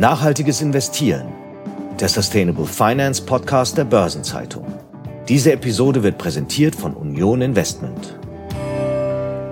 Nachhaltiges Investieren, der Sustainable Finance Podcast der Börsenzeitung. Diese Episode wird präsentiert von Union Investment.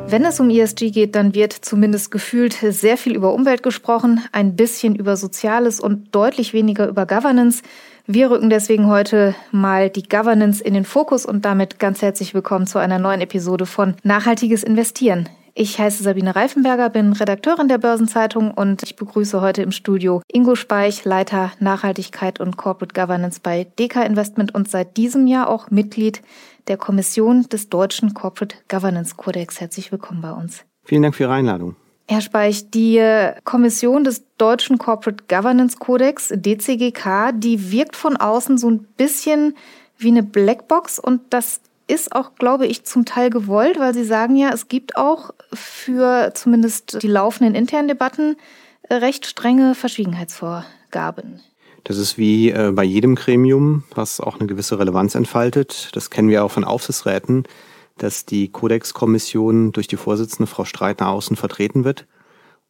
Wenn es um ESG geht, dann wird zumindest gefühlt sehr viel über Umwelt gesprochen, ein bisschen über Soziales und deutlich weniger über Governance. Wir rücken deswegen heute mal die Governance in den Fokus und damit ganz herzlich willkommen zu einer neuen Episode von Nachhaltiges Investieren. Ich heiße Sabine Reifenberger, bin Redakteurin der Börsenzeitung und ich begrüße heute im Studio Ingo Speich, Leiter Nachhaltigkeit und Corporate Governance bei DK Investment und seit diesem Jahr auch Mitglied der Kommission des Deutschen Corporate Governance Codex. Herzlich willkommen bei uns. Vielen Dank für Ihre Einladung. Herr Speich, die Kommission des Deutschen Corporate Governance Codex, DCGK, die wirkt von außen so ein bisschen wie eine Blackbox und das ist auch, glaube ich, zum Teil gewollt, weil Sie sagen ja, es gibt auch für zumindest die laufenden internen Debatten äh, recht strenge Verschwiegenheitsvorgaben. Das ist wie äh, bei jedem Gremium, was auch eine gewisse Relevanz entfaltet. Das kennen wir auch von Aufsichtsräten, dass die Kodexkommission durch die Vorsitzende Frau Streitner außen vertreten wird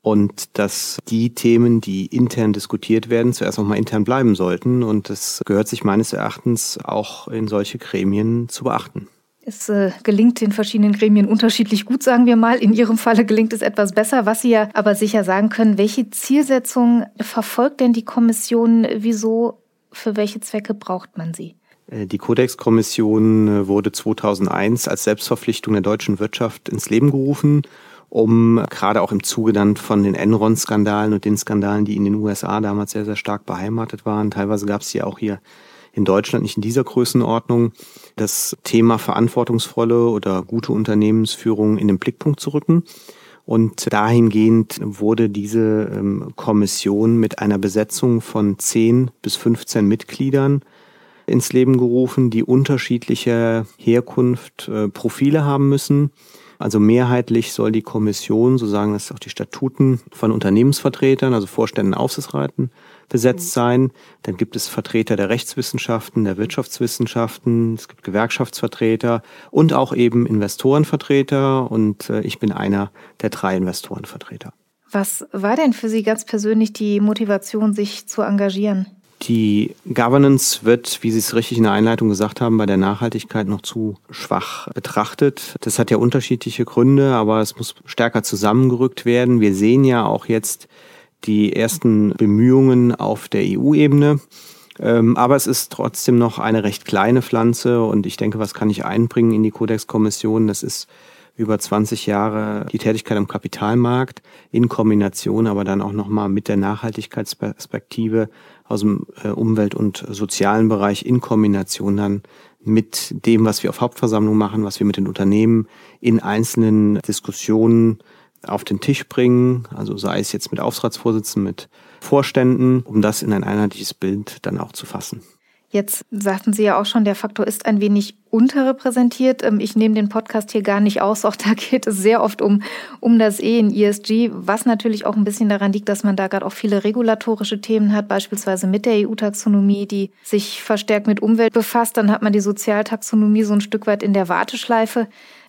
und dass die Themen, die intern diskutiert werden, zuerst nochmal intern bleiben sollten. Und das gehört sich meines Erachtens auch in solche Gremien zu beachten. Es äh, gelingt den verschiedenen Gremien unterschiedlich gut, sagen wir mal. In Ihrem Falle gelingt es etwas besser. Was Sie ja aber sicher sagen können, welche Zielsetzung verfolgt denn die Kommission? Wieso, für welche Zwecke braucht man sie? Äh, die Kodex-Kommission äh, wurde 2001 als Selbstverpflichtung der deutschen Wirtschaft ins Leben gerufen um gerade auch im Zuge dann von den Enron-Skandalen und den Skandalen, die in den USA damals sehr, sehr stark beheimatet waren. Teilweise gab es die auch hier in Deutschland nicht in dieser Größenordnung, das Thema verantwortungsvolle oder gute Unternehmensführung in den Blickpunkt zu rücken. Und dahingehend wurde diese ähm, Kommission mit einer Besetzung von 10 bis 15 Mitgliedern ins Leben gerufen, die unterschiedliche Herkunft, äh, Profile haben müssen also mehrheitlich soll die Kommission, so sagen das auch die Statuten, von Unternehmensvertretern, also Vorständen, Aufsichtsräten besetzt sein. Dann gibt es Vertreter der Rechtswissenschaften, der Wirtschaftswissenschaften, es gibt Gewerkschaftsvertreter und auch eben Investorenvertreter. Und äh, ich bin einer der drei Investorenvertreter. Was war denn für Sie ganz persönlich die Motivation, sich zu engagieren? Die Governance wird, wie Sie es richtig in der Einleitung gesagt haben, bei der Nachhaltigkeit noch zu schwach betrachtet. Das hat ja unterschiedliche Gründe, aber es muss stärker zusammengerückt werden. Wir sehen ja auch jetzt die ersten Bemühungen auf der EU-Ebene. Ähm, aber es ist trotzdem noch eine recht kleine Pflanze und ich denke, was kann ich einbringen in die Kodex-Kommission? Das ist über 20 Jahre die Tätigkeit am Kapitalmarkt in Kombination aber dann auch nochmal mit der Nachhaltigkeitsperspektive aus dem äh, Umwelt- und sozialen Bereich in Kombination dann mit dem, was wir auf Hauptversammlung machen, was wir mit den Unternehmen in einzelnen Diskussionen auf den Tisch bringen, also sei es jetzt mit Aufsichtsvorsitzenden, mit Vorständen, um das in ein einheitliches Bild dann auch zu fassen. Jetzt sagten Sie ja auch schon, der Faktor ist ein wenig unterrepräsentiert. Ähm, ich nehme den Podcast hier gar nicht aus. Auch da geht es sehr oft um, um das E in ESG, was natürlich auch ein bisschen daran liegt, dass man da gerade auch viele regulatorische Themen hat, beispielsweise mit der EU-Taxonomie, die sich verstärkt mit Umwelt befasst. Dann hat man die Sozialtaxonomie so ein Stück weit in der Warteschleife.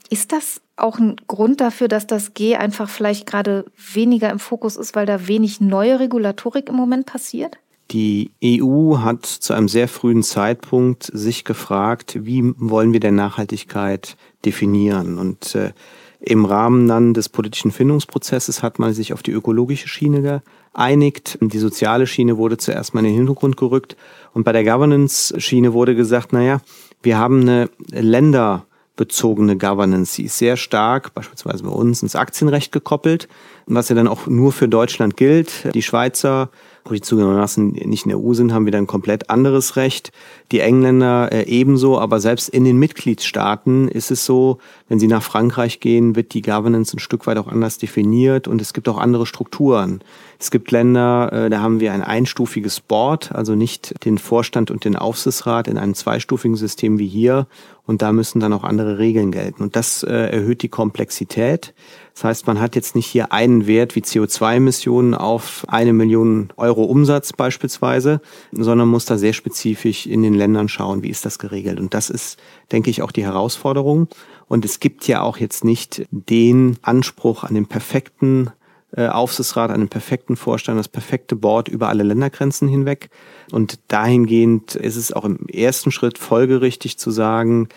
Ist das auch ein Grund dafür, dass das G einfach vielleicht gerade weniger im Fokus ist, weil da wenig neue Regulatorik im Moment passiert? Die EU hat zu einem sehr frühen Zeitpunkt sich gefragt, wie wollen wir denn Nachhaltigkeit definieren? Und äh, im Rahmen dann des politischen Findungsprozesses hat man sich auf die ökologische Schiene geeinigt. Die soziale Schiene wurde zuerst mal in den Hintergrund gerückt. Und bei der Governance-Schiene wurde gesagt, naja, wir haben eine länderbezogene Governance. Sie ist sehr stark, beispielsweise bei uns, ins Aktienrecht gekoppelt, was ja dann auch nur für Deutschland gilt. Die Schweizer die zugegebenermaßen nicht in der EU sind, haben wir dann komplett anderes Recht. Die Engländer äh, ebenso, aber selbst in den Mitgliedstaaten ist es so, wenn sie nach Frankreich gehen, wird die Governance ein Stück weit auch anders definiert und es gibt auch andere Strukturen. Es gibt Länder, äh, da haben wir ein einstufiges Board, also nicht den Vorstand und den Aufsichtsrat in einem zweistufigen System wie hier und da müssen dann auch andere Regeln gelten. Und das äh, erhöht die Komplexität. Das heißt, man hat jetzt nicht hier einen Wert wie CO2-Emissionen auf eine Million Euro Umsatz beispielsweise, sondern muss da sehr spezifisch in den Ländern schauen, wie ist das geregelt. Und das ist, denke ich, auch die Herausforderung. Und es gibt ja auch jetzt nicht den Anspruch an den perfekten Aufsichtsrat, einen perfekten Vorstand, das perfekte Board über alle Ländergrenzen hinweg. Und dahingehend ist es auch im ersten Schritt folgerichtig zu sagen,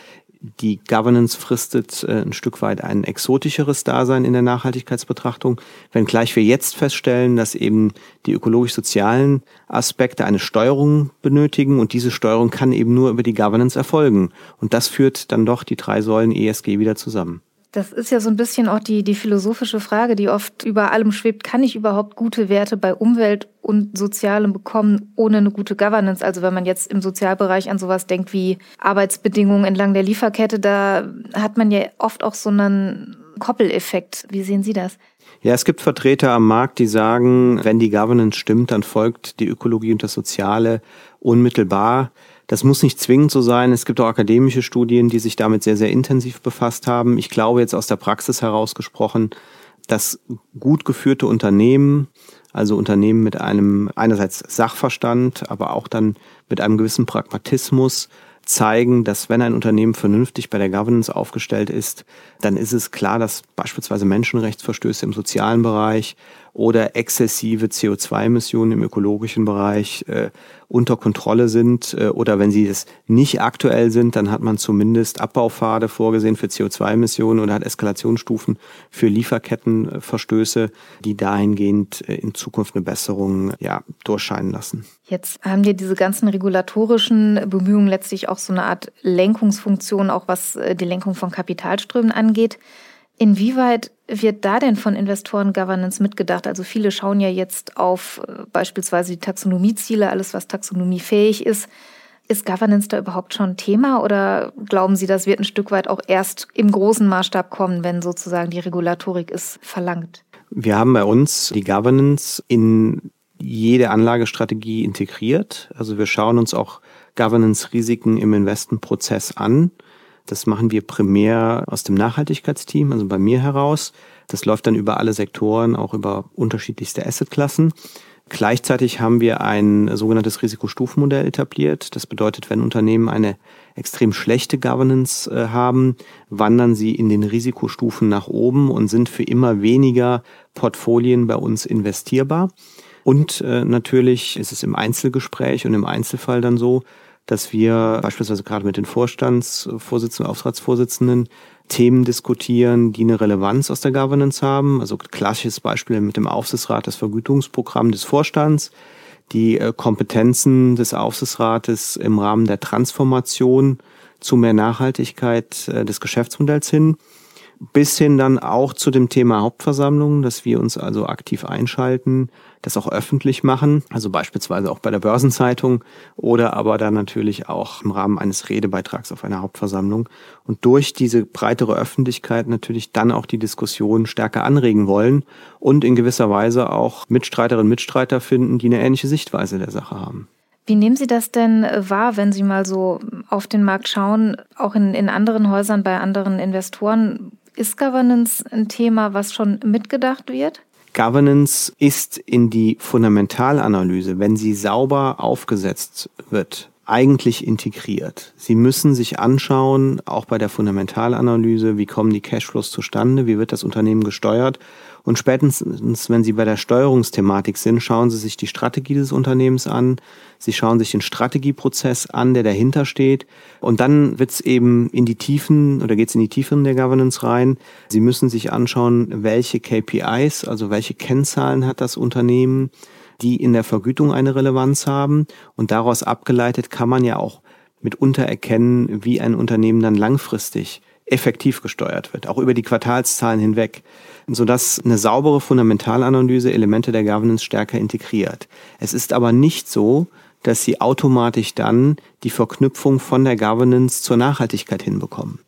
die Governance fristet äh, ein Stück weit ein exotischeres Dasein in der Nachhaltigkeitsbetrachtung, wenngleich wir jetzt feststellen, dass eben die ökologisch-sozialen Aspekte eine Steuerung benötigen und diese Steuerung kann eben nur über die Governance erfolgen. Und das führt dann doch die drei Säulen ESG wieder zusammen. Das ist ja so ein bisschen auch die, die philosophische Frage, die oft über allem schwebt. Kann ich überhaupt gute Werte bei Umwelt und Sozialem bekommen ohne eine gute Governance? Also wenn man jetzt im Sozialbereich an sowas denkt wie Arbeitsbedingungen entlang der Lieferkette, da hat man ja oft auch so einen Koppeleffekt. Wie sehen Sie das? Ja, es gibt Vertreter am Markt, die sagen, wenn die Governance stimmt, dann folgt die Ökologie und das Soziale unmittelbar. Das muss nicht zwingend so sein. Es gibt auch akademische Studien, die sich damit sehr, sehr intensiv befasst haben. Ich glaube jetzt aus der Praxis herausgesprochen, dass gut geführte Unternehmen, also Unternehmen mit einem einerseits Sachverstand, aber auch dann mit einem gewissen Pragmatismus, zeigen, dass wenn ein Unternehmen vernünftig bei der Governance aufgestellt ist, dann ist es klar, dass beispielsweise Menschenrechtsverstöße im sozialen Bereich oder exzessive CO2-Emissionen im ökologischen Bereich äh, unter Kontrolle sind äh, oder wenn sie es nicht aktuell sind, dann hat man zumindest Abbaupfade vorgesehen für CO2-Emissionen oder hat Eskalationsstufen für Lieferkettenverstöße, die dahingehend äh, in Zukunft eine Besserung ja, durchscheinen lassen. Jetzt haben wir diese ganzen regulatorischen Bemühungen letztlich auch so eine Art Lenkungsfunktion, auch was äh, die Lenkung von Kapitalströmen angeht. Inwieweit wird da denn von Investoren Governance mitgedacht? Also viele schauen ja jetzt auf äh, beispielsweise die Taxonomieziele, alles was taxonomiefähig ist. Ist Governance da überhaupt schon Thema oder glauben Sie, das wird ein Stück weit auch erst im großen Maßstab kommen, wenn sozusagen die Regulatorik es verlangt? Wir haben bei uns die Governance in jede Anlagestrategie integriert. Also wir schauen uns auch Governance-Risiken im Investmentprozess an. Das machen wir primär aus dem Nachhaltigkeitsteam, also bei mir heraus. Das läuft dann über alle Sektoren, auch über unterschiedlichste Assetklassen. Gleichzeitig haben wir ein sogenanntes Risikostufenmodell etabliert. Das bedeutet, wenn Unternehmen eine extrem schlechte Governance äh, haben, wandern sie in den Risikostufen nach oben und sind für immer weniger Portfolien bei uns investierbar. Und äh, natürlich ist es im Einzelgespräch und im Einzelfall dann so, dass wir beispielsweise gerade mit den Vorstandsvorsitzenden, Aufsichtsratsvorsitzenden Themen diskutieren, die eine Relevanz aus der Governance haben. Also klassisches Beispiel mit dem Aufsichtsrat, das Vergütungsprogramm des Vorstands, die äh, Kompetenzen des Aufsichtsrates im Rahmen der Transformation zu mehr Nachhaltigkeit äh, des Geschäftsmodells hin bis hin dann auch zu dem Thema Hauptversammlung, dass wir uns also aktiv einschalten, das auch öffentlich machen, also beispielsweise auch bei der Börsenzeitung oder aber dann natürlich auch im Rahmen eines Redebeitrags auf einer Hauptversammlung und durch diese breitere Öffentlichkeit natürlich dann auch die Diskussion stärker anregen wollen und in gewisser Weise auch Mitstreiterinnen und Mitstreiter finden, die eine ähnliche Sichtweise der Sache haben. Wie nehmen Sie das denn wahr, wenn Sie mal so auf den Markt schauen, auch in, in anderen Häusern, bei anderen Investoren? Ist Governance ein Thema, was schon mitgedacht wird? Governance ist in die Fundamentalanalyse, wenn sie sauber aufgesetzt wird, eigentlich integriert. Sie müssen sich anschauen, auch bei der Fundamentalanalyse, wie kommen die Cashflows zustande, wie wird das Unternehmen gesteuert und spätestens, wenn Sie bei der Steuerungsthematik sind, schauen Sie sich die Strategie des Unternehmens an. Sie schauen sich den Strategieprozess an, der dahinter steht. Und dann wird es eben in die Tiefen oder geht es in die Tiefen der Governance rein. Sie müssen sich anschauen, welche KPIs, also welche Kennzahlen hat das Unternehmen, die in der Vergütung eine Relevanz haben. Und daraus abgeleitet kann man ja auch mitunter erkennen, wie ein Unternehmen dann langfristig effektiv gesteuert wird, auch über die Quartalszahlen hinweg sodass eine saubere Fundamentalanalyse Elemente der Governance stärker integriert. Es ist aber nicht so, dass sie automatisch dann die Verknüpfung von der Governance zur Nachhaltigkeit hinbekommen.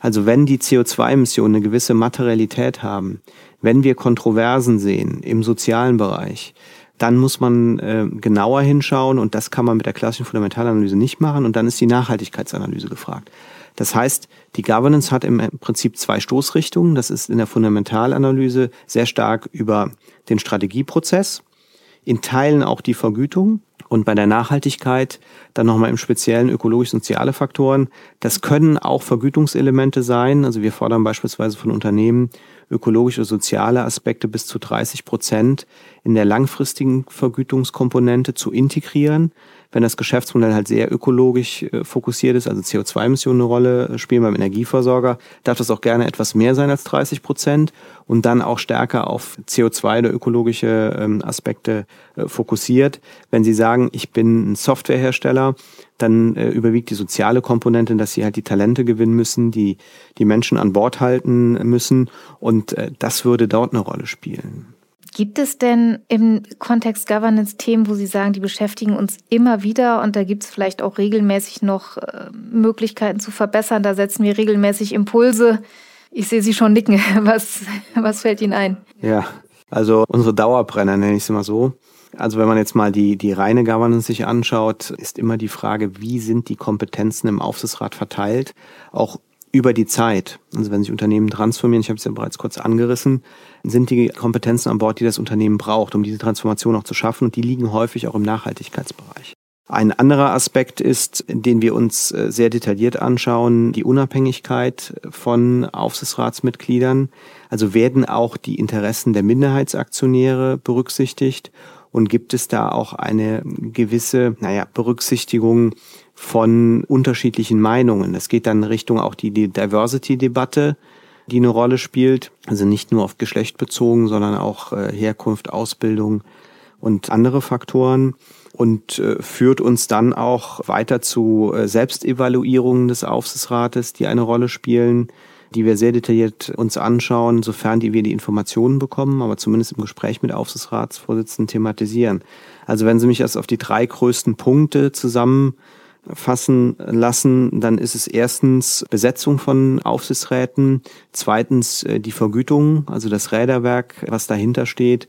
Also wenn die CO2-Emissionen eine gewisse Materialität haben, wenn wir Kontroversen sehen im sozialen Bereich, dann muss man äh, genauer hinschauen und das kann man mit der klassischen Fundamentalanalyse nicht machen und dann ist die Nachhaltigkeitsanalyse gefragt. Das heißt, die Governance hat im Prinzip zwei Stoßrichtungen. Das ist in der Fundamentalanalyse sehr stark über den Strategieprozess, in Teilen auch die Vergütung Und bei der Nachhaltigkeit dann nochmal im speziellen ökologisch-soziale Faktoren. Das können auch Vergütungselemente sein. Also wir fordern beispielsweise von Unternehmen, ökologische soziale Aspekte bis zu 30 Prozent in der langfristigen Vergütungskomponente zu integrieren wenn das Geschäftsmodell halt sehr ökologisch äh, fokussiert ist, also CO2-Emissionen eine Rolle spielen beim Energieversorger, darf das auch gerne etwas mehr sein als 30 Prozent und dann auch stärker auf CO2 oder ökologische ähm, Aspekte äh, fokussiert. Wenn Sie sagen, ich bin ein Softwarehersteller, dann äh, überwiegt die soziale Komponente, dass sie halt die Talente gewinnen müssen, die die Menschen an Bord halten müssen und äh, das würde dort eine Rolle spielen. Gibt es denn im Kontext Governance Themen, wo Sie sagen, die beschäftigen uns immer wieder und da gibt es vielleicht auch regelmäßig noch äh, Möglichkeiten zu verbessern? Da setzen wir regelmäßig Impulse. Ich sehe Sie schon nicken. Was, was fällt Ihnen ein? Ja, also unsere Dauerbrenner nenne ich es immer so. Also wenn man jetzt mal die, die reine Governance sich anschaut, ist immer die Frage, wie sind die Kompetenzen im Aufsichtsrat verteilt? Auch über die Zeit, also wenn sich Unternehmen transformieren, ich habe es ja bereits kurz angerissen, sind die Kompetenzen an Bord, die das Unternehmen braucht, um diese Transformation auch zu schaffen. Und die liegen häufig auch im Nachhaltigkeitsbereich. Ein anderer Aspekt ist, den wir uns äh, sehr detailliert anschauen, die Unabhängigkeit von Aufsichtsratsmitgliedern. Also werden auch die Interessen der Minderheitsaktionäre berücksichtigt und gibt es da auch eine gewisse, naja, Berücksichtigung von unterschiedlichen Meinungen. Das geht dann in Richtung auch die, die Diversity-Debatte, die eine Rolle spielt. Also nicht nur auf Geschlecht bezogen, sondern auch äh, Herkunft, Ausbildung und andere Faktoren und äh, führt uns dann auch weiter zu äh, Selbstevaluierungen des Aufsichtsrates, die eine Rolle spielen, die wir sehr detailliert uns anschauen, sofern die wir die Informationen bekommen, aber zumindest im Gespräch mit Aufsichtsratsvorsitzenden thematisieren. Also wenn Sie mich erst auf die drei größten Punkte zusammen fassen lassen, dann ist es erstens Besetzung von Aufsichtsräten, zweitens äh, die Vergütung, also das Räderwerk, was dahinter steht.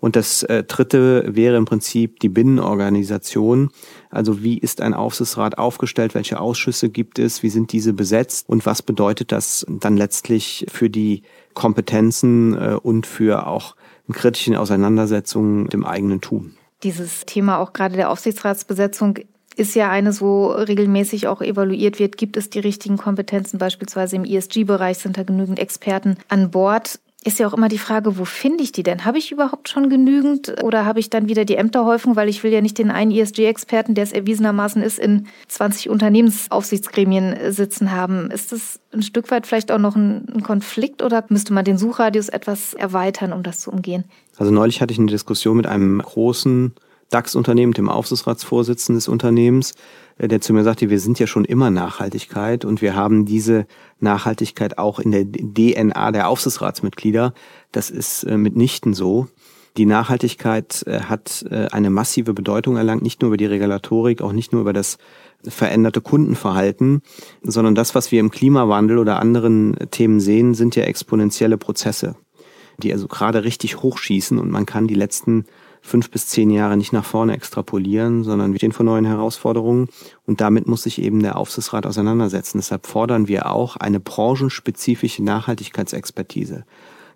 Und das äh, dritte wäre im Prinzip die Binnenorganisation. Also wie ist ein Aufsichtsrat aufgestellt? Welche Ausschüsse gibt es? Wie sind diese besetzt? Und was bedeutet das dann letztlich für die Kompetenzen äh, und für auch kritische Auseinandersetzung mit dem eigenen Tun? Dieses Thema auch gerade der Aufsichtsratsbesetzung ist ja eines, wo regelmäßig auch evaluiert wird, gibt es die richtigen Kompetenzen, beispielsweise im ESG-Bereich sind da genügend Experten an Bord. Ist ja auch immer die Frage, wo finde ich die denn? Habe ich überhaupt schon genügend oder habe ich dann wieder die Ämterhäufung, weil ich will ja nicht den einen ESG-Experten, der es erwiesenermaßen ist, in 20 Unternehmensaufsichtsgremien sitzen haben. Ist das ein Stück weit vielleicht auch noch ein Konflikt oder müsste man den Suchradius etwas erweitern, um das zu umgehen? Also neulich hatte ich eine Diskussion mit einem großen DAX-Unternehmen, dem Aufsichtsratsvorsitzenden des Unternehmens, der zu mir sagte, wir sind ja schon immer Nachhaltigkeit und wir haben diese Nachhaltigkeit auch in der DNA der Aufsichtsratsmitglieder. Das ist äh, mitnichten so. Die Nachhaltigkeit äh, hat eine massive Bedeutung erlangt, nicht nur über die Regulatorik, auch nicht nur über das veränderte Kundenverhalten, sondern das, was wir im Klimawandel oder anderen Themen sehen, sind ja exponentielle Prozesse, die also gerade richtig hochschießen und man kann die letzten fünf bis zehn Jahre nicht nach vorne extrapolieren, sondern wir stehen vor neuen Herausforderungen und damit muss sich eben der Aufsichtsrat auseinandersetzen. Deshalb fordern wir auch eine branchenspezifische Nachhaltigkeitsexpertise,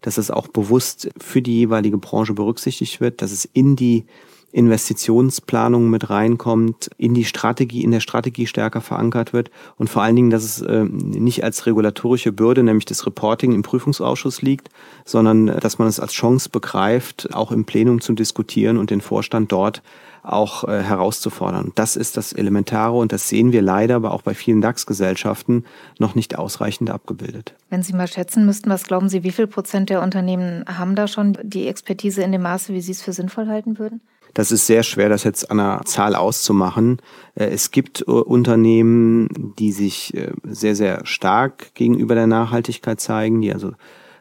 dass es auch bewusst für die jeweilige Branche berücksichtigt wird, dass es in die Investitionsplanung mit reinkommt, in die Strategie, in der Strategie stärker verankert wird und vor allen Dingen, dass es äh, nicht als regulatorische Bürde, nämlich das Reporting im Prüfungsausschuss liegt, sondern äh, dass man es als Chance begreift, auch im Plenum zu diskutieren und den Vorstand dort auch äh, herauszufordern. Das ist das Elementare und das sehen wir leider aber auch bei vielen DAX-Gesellschaften noch nicht ausreichend abgebildet. Wenn Sie mal schätzen müssten, was glauben Sie, wie viel Prozent der Unternehmen haben da schon die Expertise in dem Maße, wie Sie es für sinnvoll halten würden? Das ist sehr schwer, das jetzt an einer Zahl auszumachen. Äh, es gibt äh, Unternehmen, die sich äh, sehr, sehr stark gegenüber der Nachhaltigkeit zeigen, die also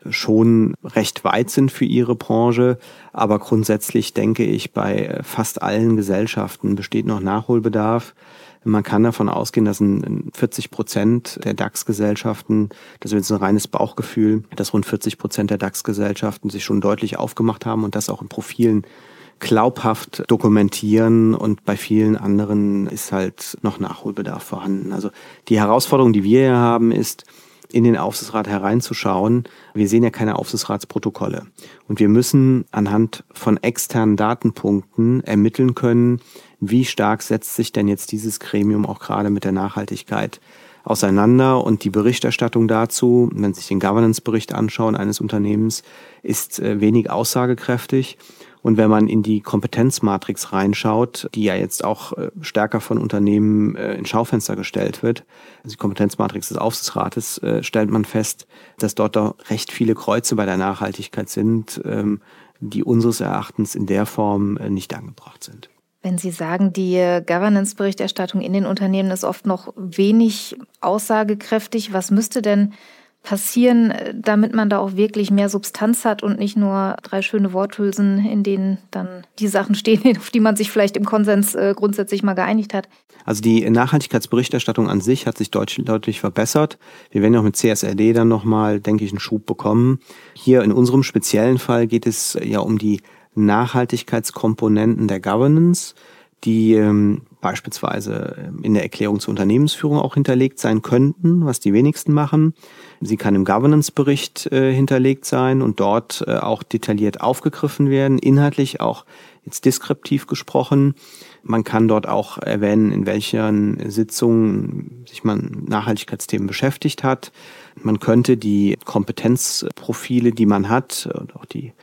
schon recht weit sind für ihre Branche. Aber grundsätzlich denke ich, bei fast allen Gesellschaften besteht noch Nachholbedarf. Man kann davon ausgehen, dass 40 Prozent der DAX-Gesellschaften, das ist jetzt ein reines Bauchgefühl, dass rund 40 Prozent der DAX-Gesellschaften sich schon deutlich aufgemacht haben und das auch in Profilen glaubhaft dokumentieren und bei vielen anderen ist halt noch Nachholbedarf vorhanden. Also die Herausforderung, die wir hier haben, ist, in den Aufsichtsrat hereinzuschauen. Wir sehen ja keine Aufsichtsratsprotokolle. Und wir müssen anhand von externen Datenpunkten ermitteln können, wie stark setzt sich denn jetzt dieses Gremium auch gerade mit der Nachhaltigkeit auseinander und die Berichterstattung dazu, wenn Sie sich den Governance-Bericht anschauen eines Unternehmens, ist äh, wenig aussagekräftig. Und wenn man in die Kompetenzmatrix reinschaut, die ja jetzt auch äh, stärker von Unternehmen äh, in Schaufenster gestellt wird, also die Kompetenzmatrix des Aufsichtsrates, stellt man fest, dass dort doch recht viele Kreuze bei der Nachhaltigkeit sind, ähm, die unseres Erachtens in der Form nicht angebracht sind. Wenn Sie sagen, die Governance-Berichterstattung in den Unternehmen ist oft noch wenig aussagekräftig, was müsste denn passieren, damit man da auch wirklich mehr Substanz hat und nicht nur drei schöne Worthülsen, in denen dann die Sachen stehen, auf die man sich vielleicht im Konsens äh, grundsätzlich mal geeinigt hat? Also die Nachhaltigkeitsberichterstattung an sich hat sich deutlich, deutlich verbessert. Wir werden auch mit CSRD dann nochmal, denke ich, einen Schub bekommen. Hier in unserem speziellen Fall geht es ja um die Nachhaltigkeitskomponenten der Governance, die ähm, beispielsweise ähm, in der Erklärung zur Unternehmensführung auch hinterlegt sein könnten, was die wenigsten machen. Sie kann im Governance-Bericht äh, hinterlegt sein und dort äh, auch detailliert aufgegriffen werden, inhaltlich auch jetzt deskriptiv gesprochen. Man kann dort auch erwähnen, in welchen Sitzungen sich man Nachhaltigkeitsthemen beschäftigt hat. Man könnte die Kompetenzprofile, die man hat, und auch die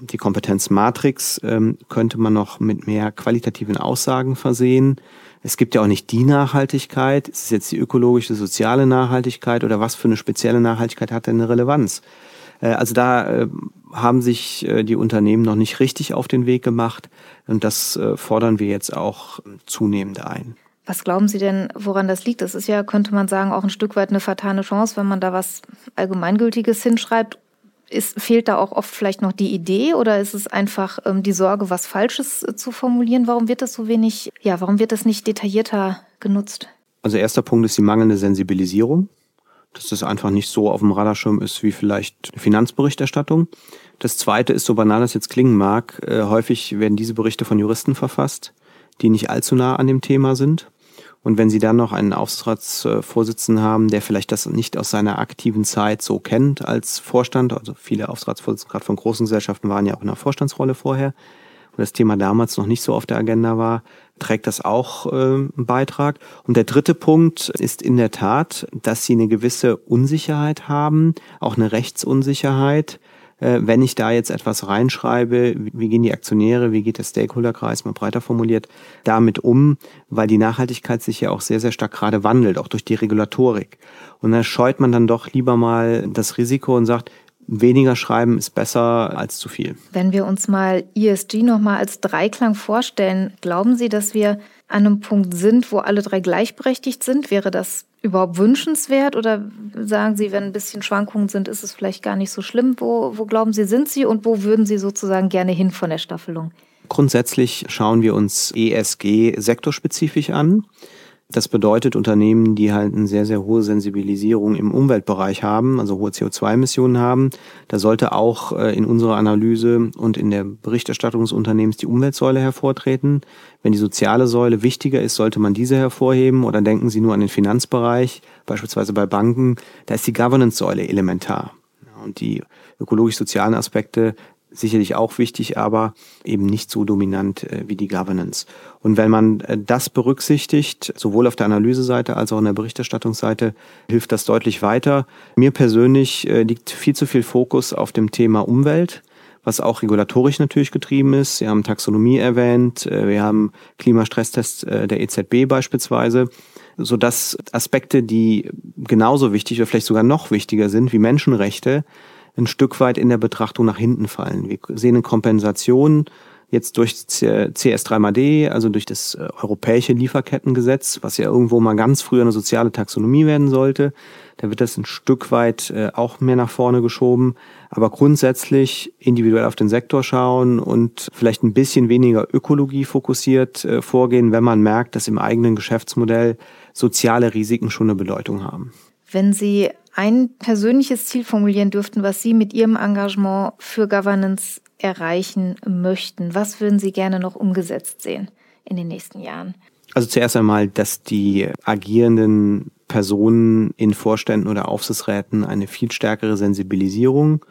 die Kompetenzmatrix ähm, könnte man noch mit mehr qualitativen Aussagen versehen. Es gibt ja auch nicht die Nachhaltigkeit. Ist es jetzt die ökologische, soziale Nachhaltigkeit oder was für eine spezielle Nachhaltigkeit hat denn eine Relevanz? Äh, also da äh, haben sich die Unternehmen noch nicht richtig auf den Weg gemacht und das fordern wir jetzt auch zunehmend ein. Was glauben Sie denn, woran das liegt? Das ist ja, könnte man sagen, auch ein Stück weit eine vertane Chance, wenn man da was Allgemeingültiges hinschreibt ist, fehlt da auch oft vielleicht noch die Idee oder ist es einfach ähm, die Sorge, was Falsches äh, zu formulieren? Warum wird das so wenig, ja, warum wird das nicht detaillierter genutzt? Also erster Punkt ist die mangelnde Sensibilisierung, dass das einfach nicht so auf dem Radarschirm ist wie vielleicht Finanzberichterstattung. Das zweite ist, so banal das jetzt klingen mag, äh, häufig werden diese Berichte von Juristen verfasst, die nicht allzu nah an dem Thema sind. Und wenn Sie dann noch einen Aufsichtsratsvorsitzenden haben, der vielleicht das nicht aus seiner aktiven Zeit so kennt als Vorstand, also viele Aufsichtsratsvorsitzende gerade von großen Gesellschaften waren ja auch in der Vorstandsrolle vorher und das Thema damals noch nicht so auf der Agenda war, trägt das auch äh, einen Beitrag. Und der dritte Punkt ist in der Tat, dass Sie eine gewisse Unsicherheit haben, auch eine Rechtsunsicherheit wenn ich da jetzt etwas reinschreibe, wie gehen die Aktionäre, wie geht der Stakeholderkreis, mal breiter formuliert, damit um, weil die Nachhaltigkeit sich ja auch sehr, sehr stark gerade wandelt, auch durch die Regulatorik. Und da scheut man dann doch lieber mal das Risiko und sagt, weniger schreiben ist besser als zu viel. Wenn wir uns mal ESG nochmal als Dreiklang vorstellen, glauben Sie, dass wir an einem Punkt sind, wo alle drei gleichberechtigt sind? Wäre das überhaupt wünschenswert oder sagen Sie, wenn ein bisschen Schwankungen sind, ist es vielleicht gar nicht so schlimm? Wo, wo glauben Sie, sind Sie und wo würden Sie sozusagen gerne hin von der Staffelung? Grundsätzlich schauen wir uns ESG sektorspezifisch an. Das bedeutet Unternehmen, die halt eine sehr, sehr hohe Sensibilisierung im Umweltbereich haben, also hohe CO2-Emissionen haben. Da sollte auch äh, in unserer Analyse und in der Berichterstattung des Unternehmens die Umweltsäule hervortreten. Wenn die soziale Säule wichtiger ist, sollte man diese hervorheben oder denken Sie nur an den Finanzbereich, beispielsweise bei Banken. Da ist die Governance-Säule elementar. Und die ökologisch-sozialen Aspekte sicherlich auch wichtig, aber eben nicht so dominant äh, wie die Governance. Und wenn man äh, das berücksichtigt, sowohl auf der Analyseseite als auch in der Berichterstattungsseite, hilft das deutlich weiter. Mir persönlich äh, liegt viel zu viel Fokus auf dem Thema Umwelt was auch regulatorisch natürlich getrieben ist. Sie haben Taxonomie erwähnt, wir haben Klimastresstests der EZB beispielsweise, sodass Aspekte, die genauso wichtig oder vielleicht sogar noch wichtiger sind wie Menschenrechte, ein Stück weit in der Betrachtung nach hinten fallen. Wir sehen eine Kompensation jetzt durch CS3MAD, also durch das äh, europäische Lieferkettengesetz, was ja irgendwo mal ganz früher eine soziale Taxonomie werden sollte. Da wird das ein Stück weit äh, auch mehr nach vorne geschoben. Aber grundsätzlich individuell auf den Sektor schauen und vielleicht ein bisschen weniger Ökologie fokussiert äh, vorgehen, wenn man merkt, dass im eigenen Geschäftsmodell soziale Risiken schon eine Bedeutung haben. Wenn Sie ein persönliches Ziel formulieren dürften, was Sie mit Ihrem Engagement für Governance erreichen möchten, was würden Sie gerne noch umgesetzt sehen in den nächsten Jahren? Also zuerst einmal, dass die agierenden Personen in Vorständen oder Aufsichtsräten eine viel stärkere Sensibilisierung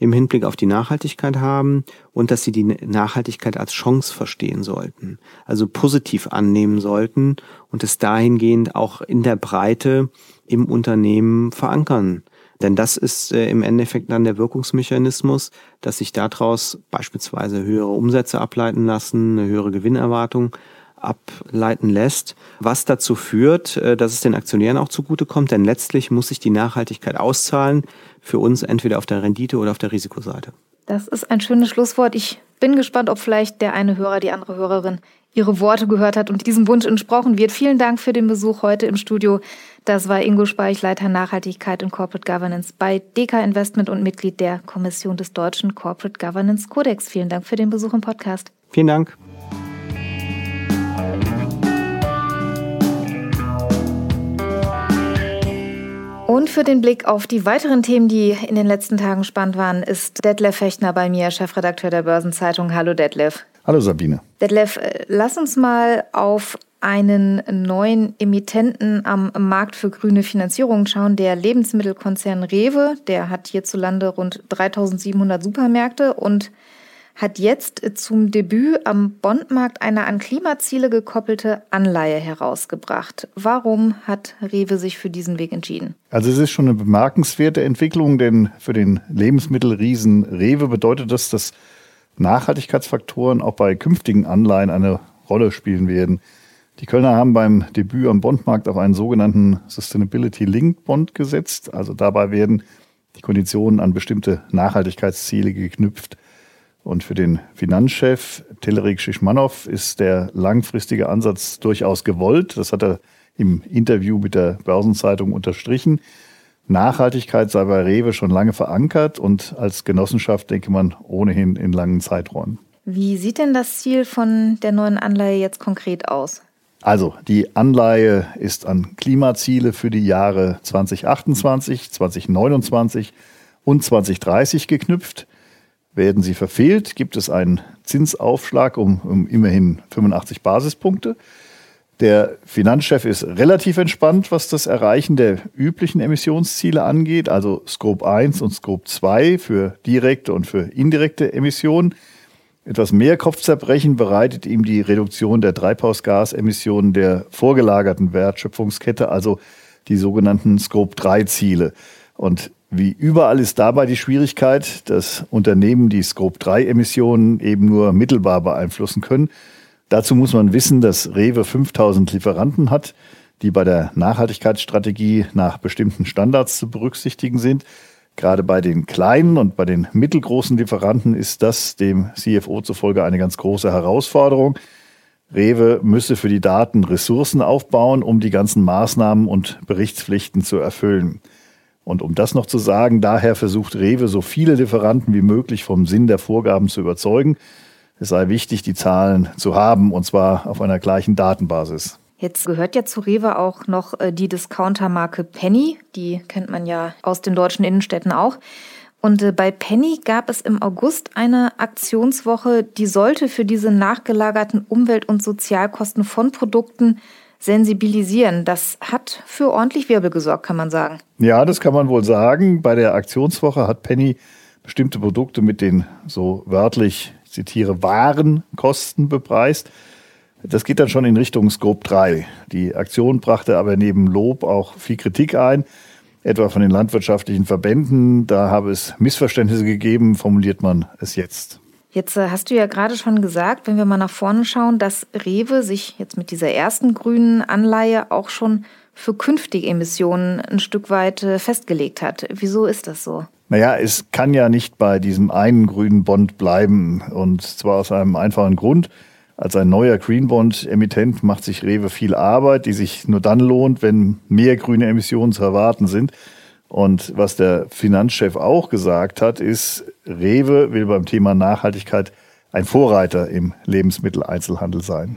im Hinblick auf die Nachhaltigkeit haben und dass sie die Nachhaltigkeit als Chance verstehen sollten, also positiv annehmen sollten und es dahingehend auch in der Breite im Unternehmen verankern. Denn das ist äh, im Endeffekt dann der Wirkungsmechanismus, dass sich daraus beispielsweise höhere Umsätze ableiten lassen, eine höhere Gewinnerwartung ableiten lässt, was dazu führt, äh, dass es den Aktionären auch zugutekommt, denn letztlich muss sich die Nachhaltigkeit auszahlen, für uns entweder auf der Rendite oder auf der Risikoseite. Das ist ein schönes Schlusswort. Ich bin gespannt, ob vielleicht der eine Hörer, die andere Hörerin ihre Worte gehört hat und diesem Wunsch entsprochen wird. Vielen Dank für den Besuch heute im Studio. Das war Ingo Speich, Leiter Nachhaltigkeit und Corporate Governance bei DK Investment und Mitglied der Kommission des Deutschen Corporate Governance Codex. Vielen Dank für den Besuch im Podcast. Vielen Dank. Und für den Blick auf die weiteren Themen, die in den letzten Tagen spannend waren, ist Detlef Fechtner bei mir, Chefredakteur der Börsenzeitung. Hallo Detlef. Hallo Sabine. Detlef, äh, lass uns mal auf einen neuen Emittenten am Markt für grüne Finanzierung schauen. Der Lebensmittelkonzern Rewe, der hat hierzulande rund 3700 Supermärkte und hat jetzt zum Debüt am Bondmarkt eine an Klimaziele gekoppelte Anleihe herausgebracht. Warum hat Rewe sich für diesen Weg entschieden? Also es ist schon eine bemerkenswerte Entwicklung, denn für den Lebensmittelriesen Rewe bedeutet das, dass Nachhaltigkeitsfaktoren auch bei künftigen Anleihen eine Rolle spielen werden. Die Kölner haben beim Debüt am Bondmarkt auf einen sogenannten Sustainability Linked Bond gesetzt. Also dabei werden die Konditionen an bestimmte Nachhaltigkeitsziele geknüpft. Und für den Finanzchef Telerik Schischmanow ist der langfristige Ansatz durchaus gewollt. Das hat er im Interview mit der Börsenzeitung unterstrichen. Nachhaltigkeit sei bei Rewe schon lange verankert und als Genossenschaft denke man ohnehin in langen Zeiträumen. Wie sieht denn das Ziel von der neuen Anleihe jetzt konkret aus? Also, die Anleihe ist an Klimaziele für die Jahre 2028, 2029 und 2030 geknüpft. Werden sie verfehlt, gibt es einen Zinsaufschlag um, um immerhin 85 Basispunkte. Der Finanzchef ist relativ entspannt, was das Erreichen der üblichen Emissionsziele angeht, also Scope 1 und Scope 2 für direkte und für indirekte Emissionen. Etwas mehr Kopfzerbrechen bereitet ihm die Reduktion der Treibhausgasemissionen der vorgelagerten Wertschöpfungskette, also die sogenannten Scope 3 Ziele. Und wie überall ist dabei die Schwierigkeit, dass Unternehmen die Scope 3 Emissionen eben nur mittelbar beeinflussen können. Dazu muss man wissen, dass Rewe 5000 Lieferanten hat, die bei der Nachhaltigkeitsstrategie nach bestimmten Standards zu berücksichtigen sind. Gerade bei den kleinen und bei den mittelgroßen Lieferanten ist das dem CFO zufolge eine ganz große Herausforderung. Rewe müsse für die Daten Ressourcen aufbauen, um die ganzen Maßnahmen und Berichtspflichten zu erfüllen. Und um das noch zu sagen, daher versucht Rewe so viele Lieferanten wie möglich vom Sinn der Vorgaben zu überzeugen. Es sei wichtig, die Zahlen zu haben, und zwar auf einer gleichen Datenbasis. Jetzt gehört ja zu Rewe auch noch äh, die Discountermarke Penny. Die kennt man ja aus den deutschen Innenstädten auch. Und äh, bei Penny gab es im August eine Aktionswoche, die sollte für diese nachgelagerten Umwelt- und Sozialkosten von Produkten sensibilisieren. Das hat für ordentlich Wirbel gesorgt, kann man sagen. Ja, das kann man wohl sagen. Bei der Aktionswoche hat Penny bestimmte Produkte mit den so wörtlich, ich zitiere, wahren Kosten bepreist. Das geht dann schon in Richtung Scope 3. Die Aktion brachte aber neben Lob auch viel Kritik ein, etwa von den landwirtschaftlichen Verbänden. Da habe es Missverständnisse gegeben, formuliert man es jetzt. Jetzt äh, hast du ja gerade schon gesagt, wenn wir mal nach vorne schauen, dass Rewe sich jetzt mit dieser ersten grünen Anleihe auch schon für künftige Emissionen ein Stück weit äh, festgelegt hat. Wieso ist das so? Naja, es kann ja nicht bei diesem einen grünen Bond bleiben. Und zwar aus einem einfachen Grund. Als ein neuer Green Bond-Emittent macht sich Rewe viel Arbeit, die sich nur dann lohnt, wenn mehr grüne Emissionen zu erwarten sind. Und was der Finanzchef auch gesagt hat, ist, Rewe will beim Thema Nachhaltigkeit ein Vorreiter im Lebensmitteleinzelhandel sein.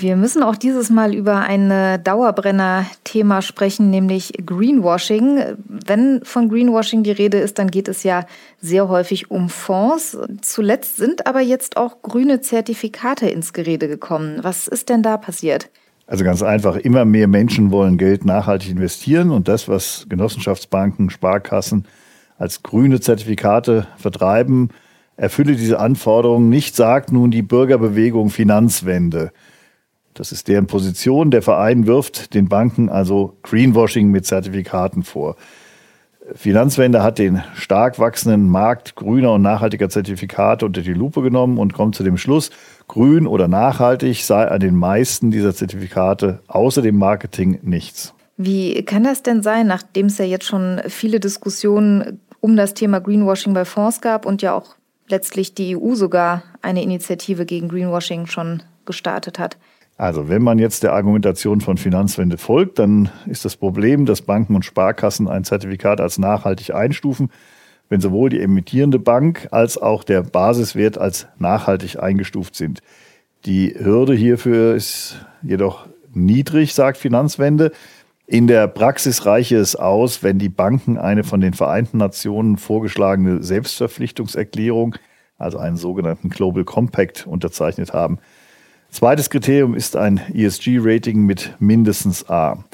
Wir müssen auch dieses Mal über ein Dauerbrenner-Thema sprechen, nämlich Greenwashing. Wenn von Greenwashing die Rede ist, dann geht es ja sehr häufig um Fonds. Zuletzt sind aber jetzt auch grüne Zertifikate ins Gerede gekommen. Was ist denn da passiert? Also ganz einfach, immer mehr Menschen wollen Geld nachhaltig investieren und das, was Genossenschaftsbanken, Sparkassen als grüne Zertifikate vertreiben, erfülle diese Anforderungen nicht, sagt nun die Bürgerbewegung Finanzwende. Das ist deren Position. Der Verein wirft den Banken also Greenwashing mit Zertifikaten vor. Finanzwende hat den stark wachsenden Markt grüner und nachhaltiger Zertifikate unter die Lupe genommen und kommt zu dem Schluss, grün oder nachhaltig sei an den meisten dieser Zertifikate außer dem Marketing nichts. Wie kann das denn sein, nachdem es ja jetzt schon viele Diskussionen um das Thema Greenwashing bei Fonds gab und ja auch letztlich die EU sogar eine Initiative gegen Greenwashing schon gestartet hat? Also wenn man jetzt der Argumentation von Finanzwende folgt, dann ist das Problem, dass Banken und Sparkassen ein Zertifikat als nachhaltig einstufen, wenn sowohl die emittierende Bank als auch der Basiswert als nachhaltig eingestuft sind. Die Hürde hierfür ist jedoch niedrig, sagt Finanzwende. In der Praxis reiche es aus, wenn die Banken eine von den Vereinten Nationen vorgeschlagene Selbstverpflichtungserklärung, also einen sogenannten Global Compact, unterzeichnet haben. Zweites Kriterium ist ein ESG-Rating mit mindestens A.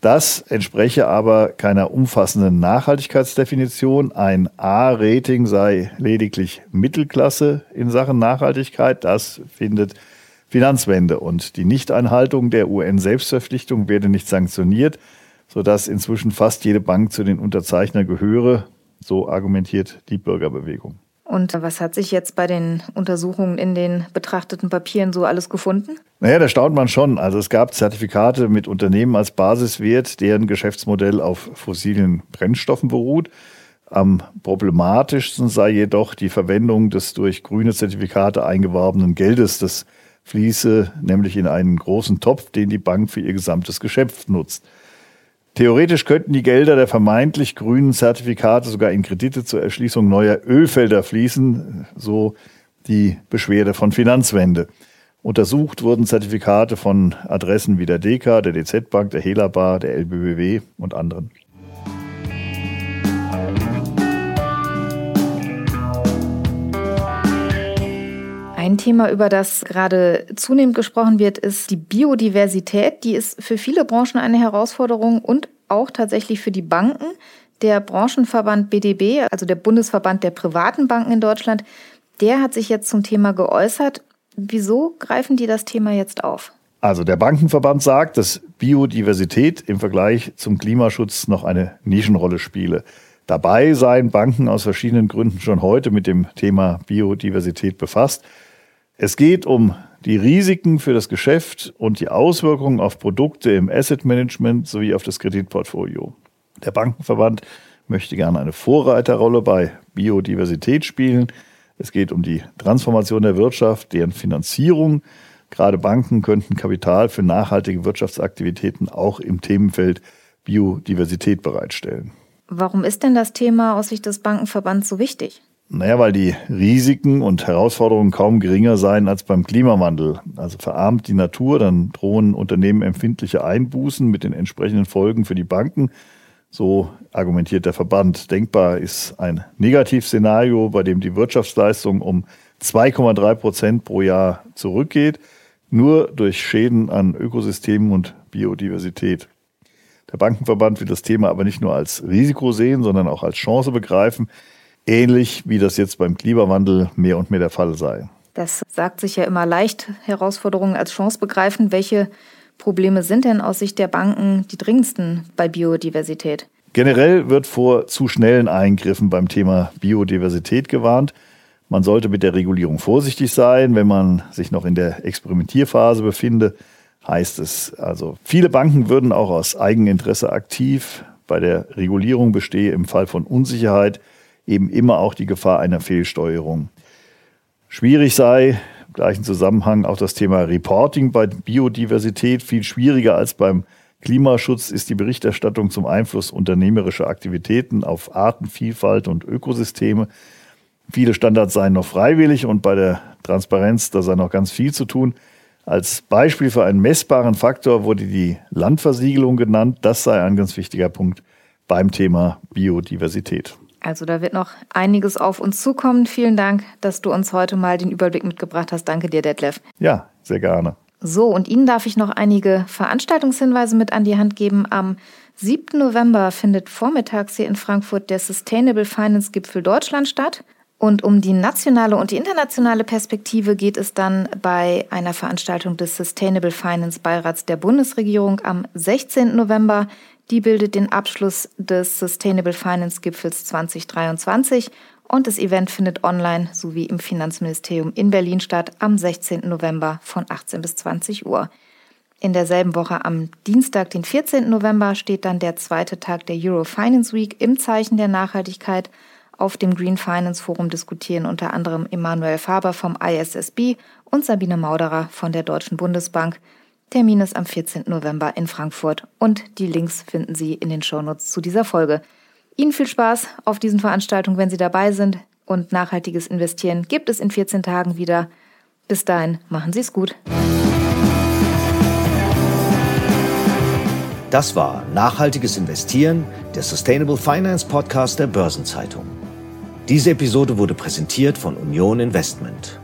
Das entspreche aber keiner umfassenden Nachhaltigkeitsdefinition. Ein A-Rating sei lediglich Mittelklasse in Sachen Nachhaltigkeit. Das findet Finanzwende. Und die Nichteinhaltung der UN-Selbstverpflichtung werde nicht sanktioniert, sodass inzwischen fast jede Bank zu den Unterzeichnern gehöre. So argumentiert die Bürgerbewegung. Und was hat sich jetzt bei den Untersuchungen in den betrachteten Papieren so alles gefunden? Naja, da staunt man schon. Also es gab Zertifikate mit Unternehmen als Basiswert, deren Geschäftsmodell auf fossilen Brennstoffen beruht. Am problematischsten sei jedoch die Verwendung des durch grüne Zertifikate eingeworbenen Geldes. Das fließe nämlich in einen großen Topf, den die Bank für ihr gesamtes Geschäft nutzt. Theoretisch könnten die Gelder der vermeintlich grünen Zertifikate sogar in Kredite zur Erschließung neuer Ölfelder fließen, so die Beschwerde von Finanzwende. Untersucht wurden Zertifikate von Adressen wie der DK, der DZ Bank, der Helabar, der LBBW und anderen. Ein Thema, über das gerade zunehmend gesprochen wird, ist die Biodiversität. Die ist für viele Branchen eine Herausforderung und auch tatsächlich für die Banken. Der Branchenverband BDB, also der Bundesverband der privaten Banken in Deutschland, der hat sich jetzt zum Thema geäußert. Wieso greifen die das Thema jetzt auf? Also der Bankenverband sagt, dass Biodiversität im Vergleich zum Klimaschutz noch eine Nischenrolle spiele. Dabei seien Banken aus verschiedenen Gründen schon heute mit dem Thema Biodiversität befasst. Es geht um die Risiken für das Geschäft und die Auswirkungen auf Produkte im Asset Management sowie auf das Kreditportfolio. Der Bankenverband möchte gerne eine Vorreiterrolle bei Biodiversität spielen. Es geht um die Transformation der Wirtschaft, deren Finanzierung. Gerade Banken könnten Kapital für nachhaltige Wirtschaftsaktivitäten auch im Themenfeld Biodiversität bereitstellen. Warum ist denn das Thema aus Sicht des Bankenverbands so wichtig? Naja, weil die Risiken und Herausforderungen kaum geringer seien als beim Klimawandel. Also verarmt die Natur, dann drohen Unternehmen empfindliche Einbußen mit den entsprechenden Folgen für die Banken. So argumentiert der Verband. Denkbar ist ein Negativszenario, bei dem die Wirtschaftsleistung um 2,3 Prozent pro Jahr zurückgeht, nur durch Schäden an Ökosystemen und Biodiversität. Der Bankenverband will das Thema aber nicht nur als Risiko sehen, sondern auch als Chance begreifen ähnlich wie das jetzt beim Klimawandel mehr und mehr der Fall sei. Das sagt sich ja immer leicht, Herausforderungen als Chance begreifen. Welche Probleme sind denn aus Sicht der Banken die dringendsten bei Biodiversität? Generell wird vor zu schnellen Eingriffen beim Thema Biodiversität gewarnt. Man sollte mit der Regulierung vorsichtig sein, wenn man sich noch in der Experimentierphase befinde, heißt es. Also viele Banken würden auch aus Eigeninteresse aktiv. Bei der Regulierung bestehe im Fall von Unsicherheit eben immer auch die Gefahr einer Fehlsteuerung. Schwierig sei im gleichen Zusammenhang auch das Thema Reporting bei Biodiversität. Viel schwieriger als beim Klimaschutz ist die Berichterstattung zum Einfluss unternehmerischer Aktivitäten auf Artenvielfalt und Ökosysteme. Viele Standards seien noch freiwillig und bei der Transparenz, da sei noch ganz viel zu tun. Als Beispiel für einen messbaren Faktor wurde die Landversiegelung genannt. Das sei ein ganz wichtiger Punkt beim Thema Biodiversität. Also da wird noch einiges auf uns zukommen. Vielen Dank, dass du uns heute mal den Überblick mitgebracht hast. Danke dir, Detlef. Ja, sehr gerne. So, und Ihnen darf ich noch einige Veranstaltungshinweise mit an die Hand geben. Am 7. November findet vormittags hier in Frankfurt der Sustainable Finance Gipfel Deutschland statt. Und um die nationale und die internationale Perspektive geht es dann bei einer Veranstaltung des Sustainable Finance Beirats der Bundesregierung am 16. November. Die bildet den Abschluss des Sustainable Finance Gipfels 2023 und das Event findet online sowie im Finanzministerium in Berlin statt am 16. November von 18 bis 20 Uhr. In derselben Woche am Dienstag, den 14. November, steht dann der zweite Tag der Euro Finance Week im Zeichen der Nachhaltigkeit. Auf dem Green Finance Forum diskutieren unter anderem Emanuel Faber vom ISSB und Sabine Mauderer von der Deutschen Bundesbank. Termin ist am 14. November in Frankfurt und die Links finden Sie in den Shownotes zu dieser Folge. Ihnen viel Spaß auf diesen Veranstaltungen, wenn Sie dabei sind. Und nachhaltiges Investieren gibt es in 14 Tagen wieder. Bis dahin, machen Sie es gut. Das war Nachhaltiges Investieren, der Sustainable Finance Podcast der Börsenzeitung. Diese Episode wurde präsentiert von Union Investment.